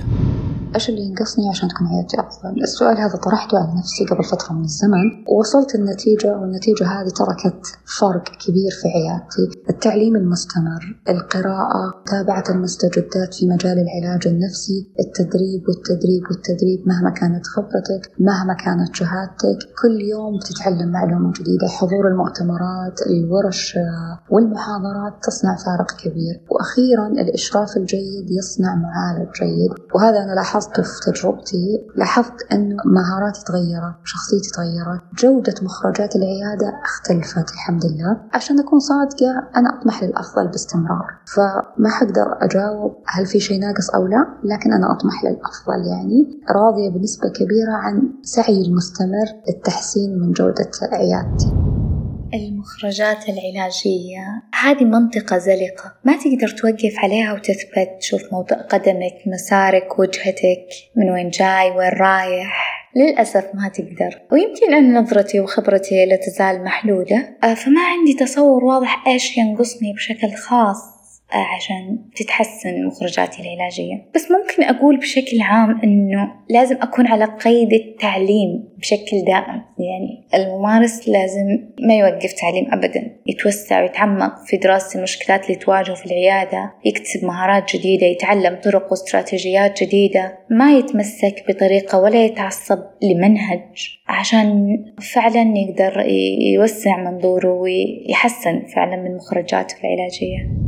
إيش اللي ينقصني عشان تكون حياتي أفضل؟ السؤال هذا طرحته على نفسي قبل فترة من الزمن. ووصلت النتيجة والنتيجة هذه تركت فرق كبير في حياتي التعليم المستمر القراءة متابعة المستجدات في مجال العلاج النفسي التدريب والتدريب والتدريب مهما كانت خبرتك مهما كانت شهادتك كل يوم تتعلم معلومة جديدة حضور المؤتمرات الورش والمحاضرات تصنع فارق كبير. وأخيرا الإشراف الجيد يصنع معالج جيد. وهذا أنا لاحظت لاحظت في تجربتي. لاحظت أنه مهاراتي تغيرت شخصيتي تغيرت جودة مخرجات العيادة اختلفت الحمد لله. عشان أكون صادقة أنا أطمح للأفضل باستمرار. فما حقدر أجاوب هل في شيء ناقص أو لا؟ لكن أنا أطمح للأفضل يعني. راضية بنسبة كبيرة عن سعي المستمر للتحسين من جودة عيادتي. المخرجات العلاجية هذه منطقة زلقة. ما تقدر توقف عليها وتثبت. تشوف موضع قدمك مسارك وجهتك من وين جاي وين رايح. للأسف ما تقدر. ويمكن أن نظرتي وخبرتي لا تزال محدودة آه، فما عندي تصور واضح إيش ينقصني بشكل خاص. عشان تتحسن مخرجاتي العلاجية. بس ممكن أقول بشكل عام أنه لازم أكون على قيد التعليم بشكل دائم. يعني الممارس لازم ما يوقف تعليم أبدا يتوسع ويتعمق في دراسة المشكلات اللي تواجهه في العيادة يكتسب مهارات جديدة يتعلم طرق واستراتيجيات جديدة ما يتمسك بطريقة ولا يتعصب لمنهج. عشان فعلا يقدر يوسع منظوره ويحسن فعلا من مخرجاته العلاجية.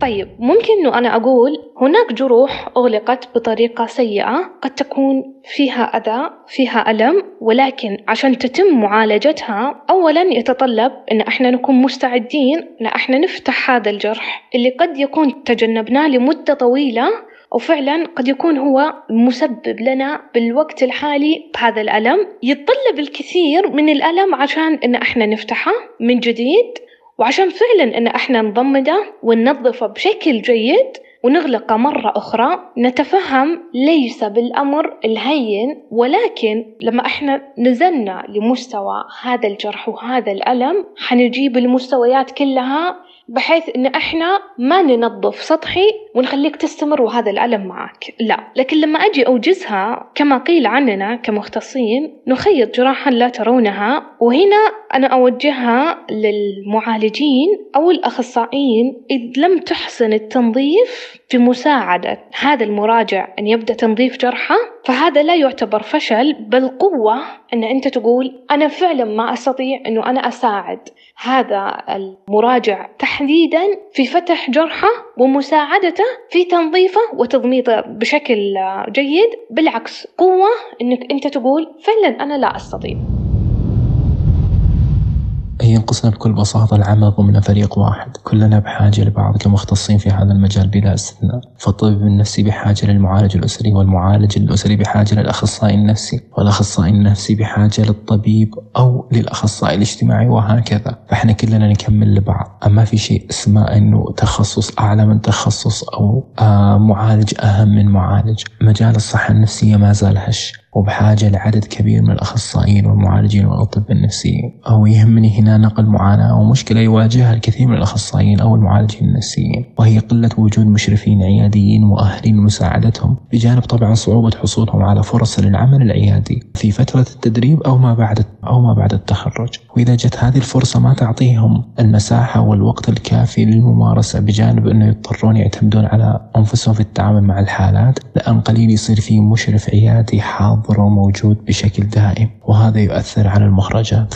طيب ممكن إنه أنا أقول هناك جروح أغلقت بطريقة سيئة قد تكون فيها أذى فيها ألم ولكن عشان تتم معالجتها أولا يتطلب إن إحنا نكون مستعدين إن إحنا نفتح هذا الجرح اللي قد يكون تجنبناه لمدة طويلة وفعلا قد يكون هو مسبب لنا بالوقت الحالي بهذا الألم. يتطلب الكثير من الألم عشان إن إحنا نفتحه من جديد. وعشان فعلا إن إحنا نضمده وننظفه بشكل جيد ونغلقه مرة أخرى نتفهم ليس بالأمر الهين ولكن لما إحنا نزلنا لمستوى هذا الجرح وهذا الألم حنجيب المستويات كلها بحيث إن إحنا ما ننظف سطحي ونخليك تستمر وهذا الألم معك. لا لكن لما أجي أوجزها كما قيل عننا كمختصين نخيط جراحا لا ترونها وهنا أنا أوجهها للمعالجين أو الأخصائيين إذ لم تحسن التنظيف في مساعدة هذا المراجع أن يبدأ تنظيف جرحه فهذا لا يعتبر فشل بل قوة أن أنت تقول أنا فعلا ما أستطيع أنه أنا أساعد هذا المراجع تحديدا في فتح جرحه ومساعدته في تنظيفه وتضميده بشكل جيد. بالعكس قوة أنك أنت تقول فعلا أنا لا أستطيع ينقصنا بكل بساطة العمل ضمن فريق واحد. كلنا بحاجة لبعض كمختصين في هذا المجال بلا استثناء. فالطبيب النفسي بحاجة للمعالج الأسري والمعالج الأسري بحاجة للأخصائي النفسي والأخصائي النفسي بحاجة للطبيب أو للأخصائي الاجتماعي وهكذا. فإحنا كلنا نكمل لبعض. أما في شيء اسمه أنه تخصص أعلى من تخصص أو آه معالج أهم من معالج. مجال الصحة النفسية ما زال هش. وبحاجة لعدد كبير من الأخصائيين والمعالجين والأطباء النفسيين أو يهمني هنا نقل معاناة ومشكلة يواجهها الكثير من الأخصائيين أو المعالجين النفسيين وهي قلة وجود مشرفين عياديين مؤهلين لمساعدتهم بجانب طبعا صعوبة حصولهم على فرص للعمل العيادي في فترة التدريب أو ما بعد أو ما بعد التخرج. وإذا جت هذه الفرصة ما تعطيهم المساحة والوقت الكافي للممارسة بجانب أنه يضطرون يعتمدون على أنفسهم في التعامل مع الحالات لأن قليل يصير في مشرف عيادي حاضر. حاضر وموجود بشكل دائم وهذا يؤثر على المخرجات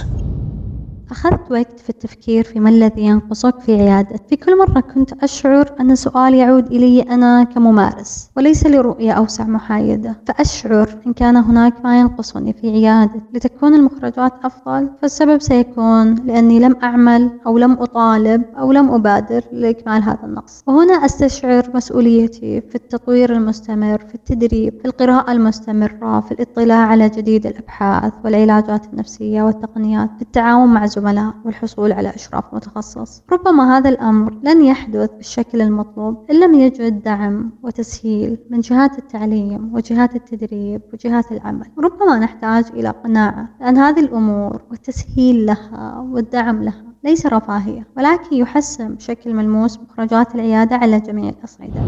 أخذت وقت في التفكير في ما الذي ينقصك في عيادتك. في كل مرة كنت أشعر أن سؤال يعود إلي أنا كممارس وليس لرؤية أوسع محايدة. فأشعر إن كان هناك ما ينقصني في عيادتي. لتكون المخرجات أفضل فالسبب سيكون لأني لم أعمل أو لم أطالب أو لم أبادر لإكمال هذا النقص. وهنا أستشعر مسؤوليتي في التطوير المستمر في التدريب في القراءة المستمرة في الاطلاع على جديد الأبحاث والعلاجات النفسية والتقنيات في التعاون مع الزملاء والحصول على إشراف متخصص. ربما هذا الأمر لن يحدث بالشكل المطلوب إن لم يجد دعم وتسهيل من جهات التعليم وجهات التدريب وجهات العمل. ربما نحتاج إلى قناعة لأن هذه الأمور والتسهيل لها والدعم لها ليس رفاهية ولكن يحسن بشكل ملموس مخرجات العيادة على جميع الأصعدة.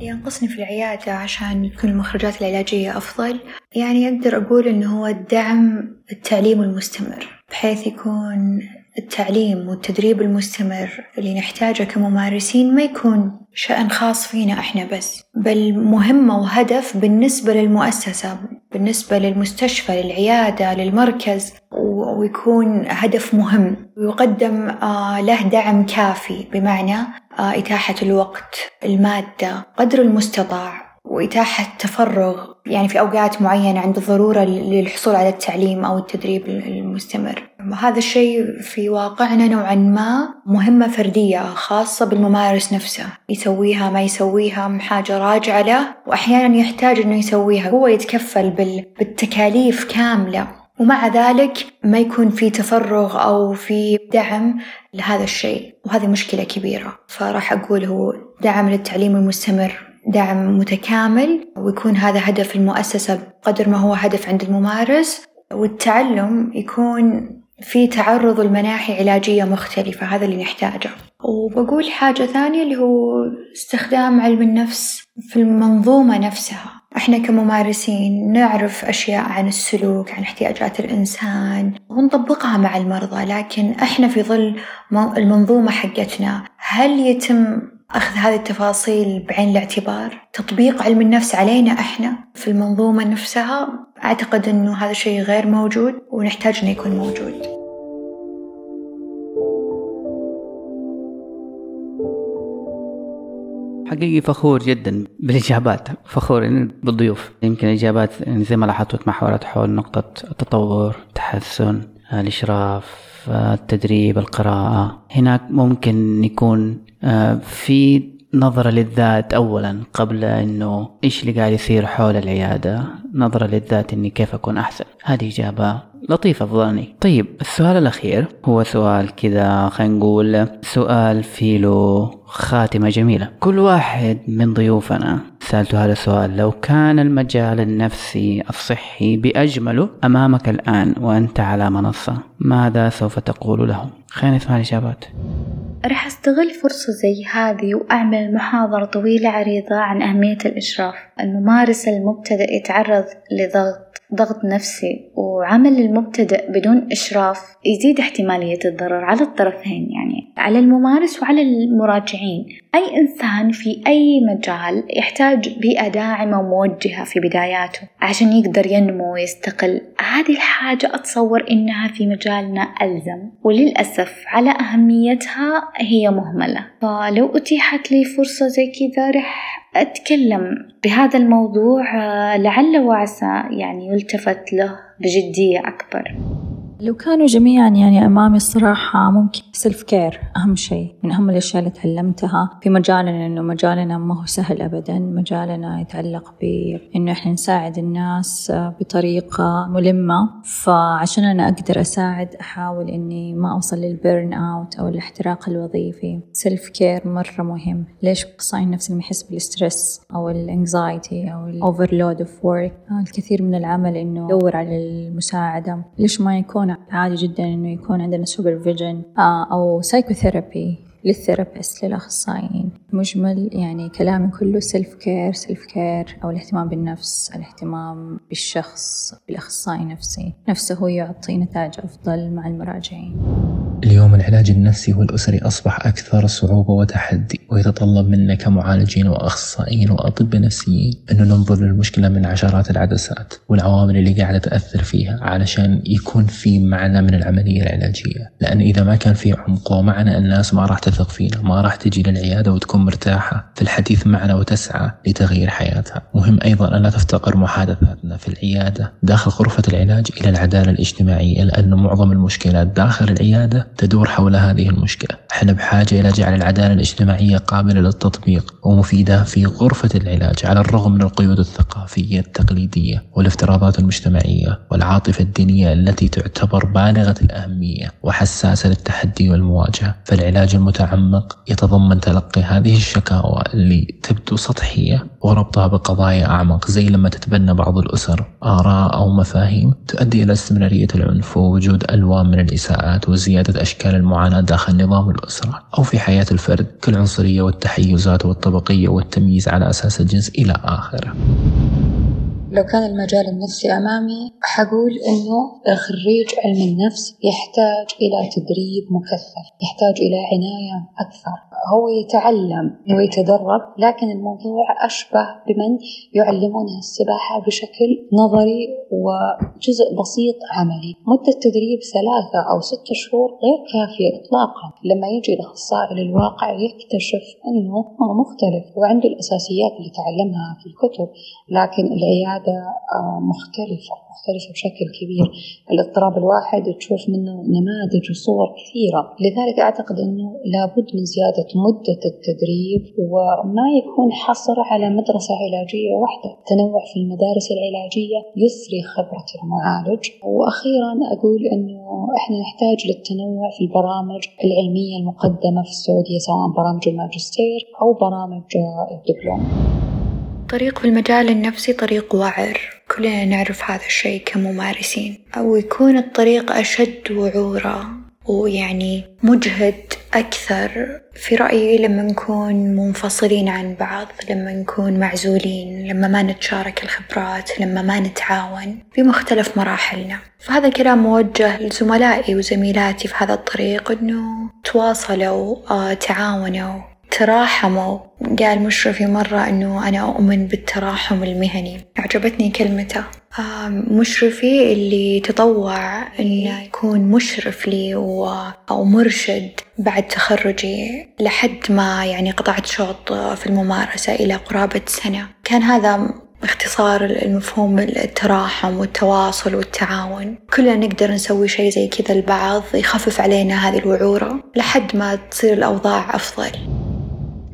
ينقصني في العيادة عشان تكون المخرجات العلاجية أفضل. يعني أقدر أقول إنه هو الدعم التعليم المستمر. بحيث يكون التعليم والتدريب المستمر اللي نحتاجه كممارسين ما يكون شأن خاص فينا إحنا بس بل مهمة وهدف بالنسبة للمؤسسة بالنسبة للمستشفى للعيادة للمركز ويكون هدف مهم. ويقدم آه، له دعم كافي بمعنى آه، إتاحة الوقت المادة قدر المستطاع وإتاحة تفرغ يعني في أوقات معينة عند الضرورة للحصول على التعليم أو التدريب المستمر. هذا الشيء في واقعنا نوعا ما مهمة فردية خاصة بالممارس نفسه. يسويها ما يسويها حاجة راجعة له وأحيانا يحتاج أنه يسويها. هو يتكفل بالتكاليف كاملة ومع ذلك ما يكون في تفرغ أو في دعم لهذا الشيء. وهذه مشكلة كبيرة. فراح أقول هو دعم للتعليم المستمر. دعم متكامل ويكون هذا هدف المؤسسة بقدر ما هو هدف عند الممارس والتعلم يكون في تعرض المناحي علاجية مختلفة هذا اللي نحتاجه. وبقول حاجة ثانية اللي هو استخدام علم النفس في المنظومة نفسها. إحنا كممارسين نعرف أشياء عن السلوك عن احتياجات الإنسان ونطبقها مع المرضى لكن إحنا في ظل المنظومة حقتنا هل يتم أخذ هذه التفاصيل بعين الاعتبار. تطبيق علم النفس علينا إحنا في المنظومة نفسها. أعتقد أنه هذا الشيء غير موجود ونحتاج أنه يكون موجود. حقيقي فخور جدا بالإجابات. فخور بالضيوف. يمكن الاجابات يعني زي ما لاحظت محورات حول نقطة التطور التحسن الإشراف التدريب القراءة. هناك ممكن يكون آه، في نظرة للذات أولا قبل أنه إيش اللي قاعد يصير حول العيادة. نظرة للذات أني كيف أكون أحسن. هذه إجابة لطيف أفضلني طيب السؤال الأخير هو سؤال كذا خلينا نقول سؤال فيه له خاتمة جميلة. كل واحد من ضيوفنا سألته هذا السؤال لو كان المجال النفسي الصحي بأجمله أمامك الآن وأنت على منصة ماذا سوف تقول له؟ خلينا نسمع الإجابات. راح أستغل فرصة زي هذه وأعمل محاضرة طويلة عريضة عن أهمية الإشراف. الممارس المبتدئ يتعرض لضغط ضغط نفسي وعمل المبتدئ بدون إشراف يزيد احتمالية الضرر على الطرفين يعني على الممارس وعلى المراجعين. أي إنسان في أي مجال يحتاج بيئة داعمة وموجهة في بداياته. عشان يقدر ينمو ويستقل هذه الحاجة أتصور إنها في مجالنا ألزم. وللأسف على أهميتها هي مهملة. فلو أتيحت لي فرصة زي كذا رح أتكلم بهذا الموضوع لعل وعسى يعني يلتفت له بجدية أكبر. لو كانوا جميعا يعني أمامي الصراحة ممكن self care أهم شيء من أهم الأشياء اللي تعلمتها في مجالنا إنه مجالنا ما هو سهل أبدا مجالنا يتعلق بإنه إحنا نساعد الناس بطريقة ملمة. فعشان أنا أقدر أساعد أحاول إني ما أوصل لل burn out أو الاحتراق الوظيفي. self care مرة مهم. ليش أخصائي النفسي لما يحس بال stress أو ال anxiety أو ال overload of work الكثير من العمل إنه يدور على المساعدة. ليش ما يكون عادي جدا إنه يكون عندنا supervision أو psychotherapy لل therapist للأخصائيين. مجمل يعني كلامي كله self care self care أو الاهتمام بالنفس الاهتمام بالشخص بالأخصائي النفسي نفسه يعطي نتائج أفضل مع المراجعين. اليوم العلاج النفسي والأسري أصبح أكثر صعوبة وتحدي ويتطلب منا كمعالجين وأخصائيين وأطباء نفسيين أنه ننظر للمشكلة من عشرات العدسات والعوامل اللي قاعدة تأثر فيها علشان يكون في معنى من العملية العلاجية. لأن إذا ما كان في عمق ومعنى الناس ما راح تثق فينا. ما راح تجي للعيادة وتكون مرتاحة. في الحديث معنا وتسعى لتغيير حياتها. مهم أيضا أن لا تفتقر محادثاتنا في العيادة داخل غرفة العلاج إلى العدالة الاجتماعية لأن معظم المشكلات داخل العيادة تدور حول هذه المشكلة. إحنا بحاجة إلى جعل العدالة الاجتماعية قابلة للتطبيق ومفيدة في غرفة العلاج على الرغم من القيود الثقافية التقليدية والافتراضات المجتمعية والعاطفة الدينية التي تعتبر بالغة الأهمية وحساسة للتحدي والمواجهة. فالعلاج المتعمق يتضمن تلقي هذه الشكاوى اللي تبدو سطحية وربطها بقضايا أعمق زي لما تتبنى بعض الأسر. آراء أو مفاهيم تؤدي إلى استمرارية العنف ووجود ألوان من الإساءات وزيادة أشكال المعاناة داخل نظام الأسرة. أو في حياة الفرد كالعنصرية والتحيزات والطبقية والتمييز على أساس الجنس إلى آخره لو كان المجال النفسي أمامي حقول إنه خريج علم النفس يحتاج إلى تدريب مكثف يحتاج إلى عناية أكثر. هو يتعلم ويتدرب لكن الموضوع أشبه بمن يعلمونه السباحة بشكل نظري وجزء بسيط عملي. مدة تدريب ثلاثة أو ستة شهور غير كافية إطلاقا. لما يجي الأخصائي للواقع يكتشف أنه هو مختلف وعنده الأساسيات اللي تعلمها في الكتب لكن العيادة مختلفة. مختلفة بشكل كبير. الاضطراب الواحد تشوف منه نماذج وصور كثيرة. لذلك أعتقد أنه لابد من زيادة مدة التدريب وما يكون حصر على مدرسة علاجية واحدة. التنوع في المدارس العلاجية يثري خبرة المعالج. وأخيرا أقول أنه إحنا نحتاج للتنوع في البرامج العلمية المقدمة في السعودية سواء برامج الماجستير أو برامج الدبلوم. طريق في المجال النفسي طريق وعر كلنا نعرف هذا الشيء كممارسين. أو يكون الطريق أشد وعورة ويعني مجهد أكثر. في رأيي لما نكون منفصلين عن بعض لما نكون معزولين لما ما نتشارك الخبرات لما ما نتعاون في مختلف مراحلنا. فهذا الكلام موجه لزملائي وزميلاتي في هذا الطريق إنه تواصلوا آه، تعاونوا. تراحموا. قال مشرفي مرة أنه أنا أؤمن بالتراحم المهني. عجبتني كلمته. مشرفي اللي تطوع أنه يكون مشرف لي أو مرشد بعد تخرجي لحد ما يعني قطعت شوط في الممارسة إلى قرابة سنة. كان هذا باختصار المفهوم التراحم والتواصل والتعاون. كلنا نقدر نسوي شيء زي كذا البعض يخفف علينا هذه الوعورة لحد ما تصير الأوضاع أفضل.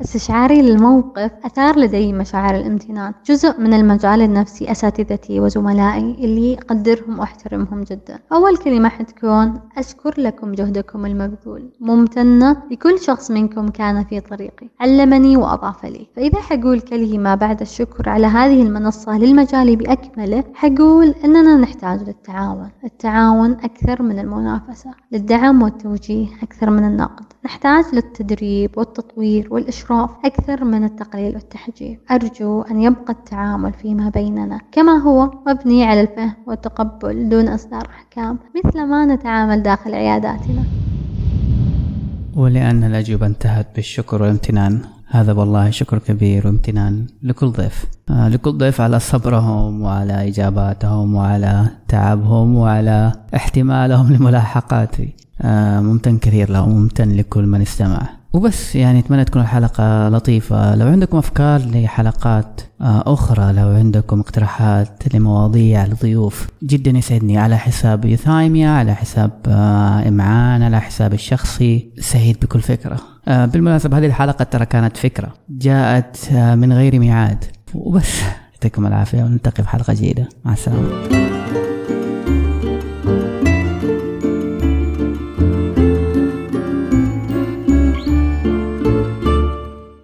استشعاري للموقف أثار لدي مشاعر الامتنان جزء من المجال النفسي أساتذتي وزملائي اللي أقدرهم وأحترمهم جدا. أول كلمة حتكون أشكر لكم جهدكم المبذول ممتنة لكل شخص منكم كان في طريقي علمني وأضاف لي. فإذا حقول كلمة بعد الشكر على هذه المنصة للمجال بأكمله حقول أننا نحتاج للتعاون. التعاون أكثر من المنافسة للدعم والتوجيه أكثر من النقد. نحتاج للتدريب والتطوير والإشراف أكثر من التقليل والتحجير. أرجو أن يبقى التعامل فيما بيننا كما هو مبني على الفهم والتقبل دون إصدار أحكام مثل ما نتعامل داخل عياداتنا. ولأن الأجوبة انتهت بالشكر والامتنان. هذا والله شكر كبير وامتنان لكل ضيف. آه لكل ضيف على صبرهم وعلى إجاباتهم وعلى تعبهم وعلى احتمالهم لملاحقاتي. ممتن كثير لهم ممتن لكل من استمع. وبس يعني أتمنى تكون الحلقة لطيفة. لو عندكم أفكار لحلقات آه، أخرى لو عندكم اقتراحات لمواضيع لضيوف جدا يسعدني. على حساب يوثايميا على حساب آه، إمعان على حساب الشخصي سعيد بكل فكرة. آه، بالمناسبة هذه الحلقة ترى كانت فكرة جاءت من غير ميعاد. وبس يعطيكم العافية ونلتقي في حلقة جديدة. مع السلامة.